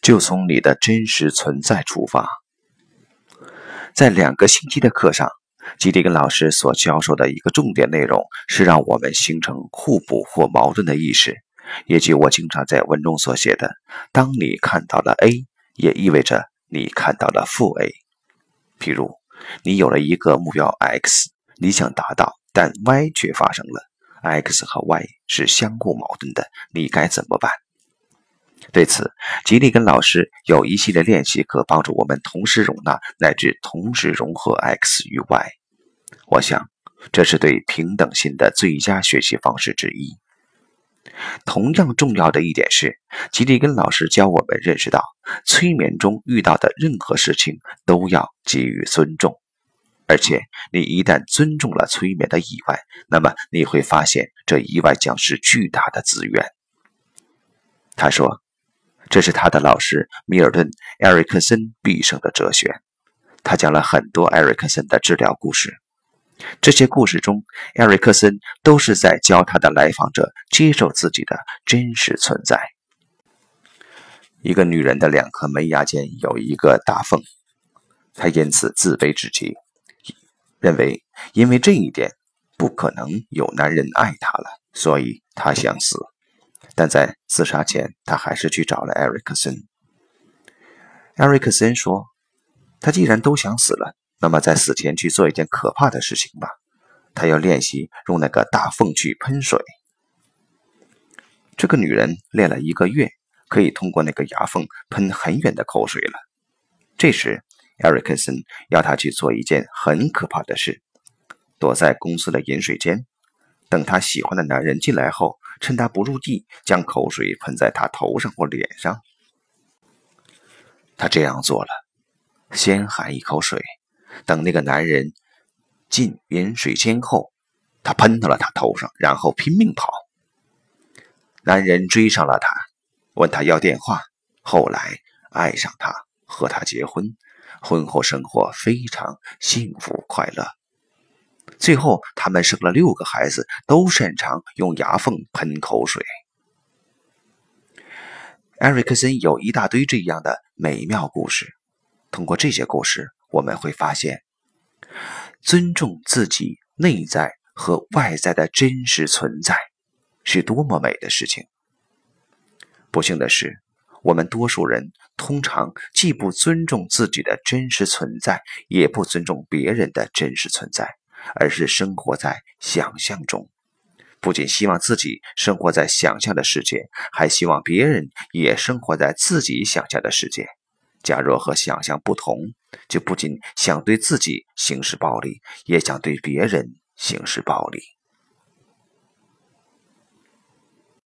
就从你的真实存在出发。在两个星期的课上，吉里根老师所教授的一个重点内容是让我们形成互补或矛盾的意识，也即我经常在文中所写的：当你看到了 A，也意味着你看到了负 A。譬如，你有了一个目标 X，你想达到，但 Y 却发生了，X 和 Y 是相互矛盾的，你该怎么办？对此，吉利根老师有一系列练习可帮助我们同时容纳乃至同时融合 X 与 Y。我想，这是对平等心的最佳学习方式之一。同样重要的一点是，吉利根老师教我们认识到，催眠中遇到的任何事情都要给予尊重，而且你一旦尊重了催眠的意外，那么你会发现这意外将是巨大的资源。他说。这是他的老师米尔顿·埃瑞克森毕生的哲学。他讲了很多埃瑞克森的治疗故事。这些故事中，埃瑞克森都是在教他的来访者接受自己的真实存在。一个女人的两颗门牙间有一个大缝，她因此自卑至极，认为因为这一点不可能有男人爱她了，所以她想死。但在自杀前，他还是去找了艾瑞克森。艾瑞克森说：“他既然都想死了，那么在死前去做一件可怕的事情吧。他要练习用那个大缝去喷水。这个女人练了一个月，可以通过那个牙缝喷很远的口水了。这时，艾瑞克森要他去做一件很可怕的事：躲在公司的饮水间，等他喜欢的男人进来后。”趁他不注意，将口水喷在他头上或脸上。他这样做了，先含一口水，等那个男人进饮水间后，他喷到了他头上，然后拼命跑。男人追上了他，问他要电话，后来爱上他，和他结婚，婚后生活非常幸福快乐。最后，他们生了六个孩子，都擅长用牙缝喷口水。艾瑞克森有一大堆这样的美妙故事。通过这些故事，我们会发现，尊重自己内在和外在的真实存在，是多么美的事情。不幸的是，我们多数人通常既不尊重自己的真实存在，也不尊重别人的真实存在。而是生活在想象中，不仅希望自己生活在想象的世界，还希望别人也生活在自己想象的世界。假若和想象不同，就不仅想对自己行使暴力，也想对别人行使暴力。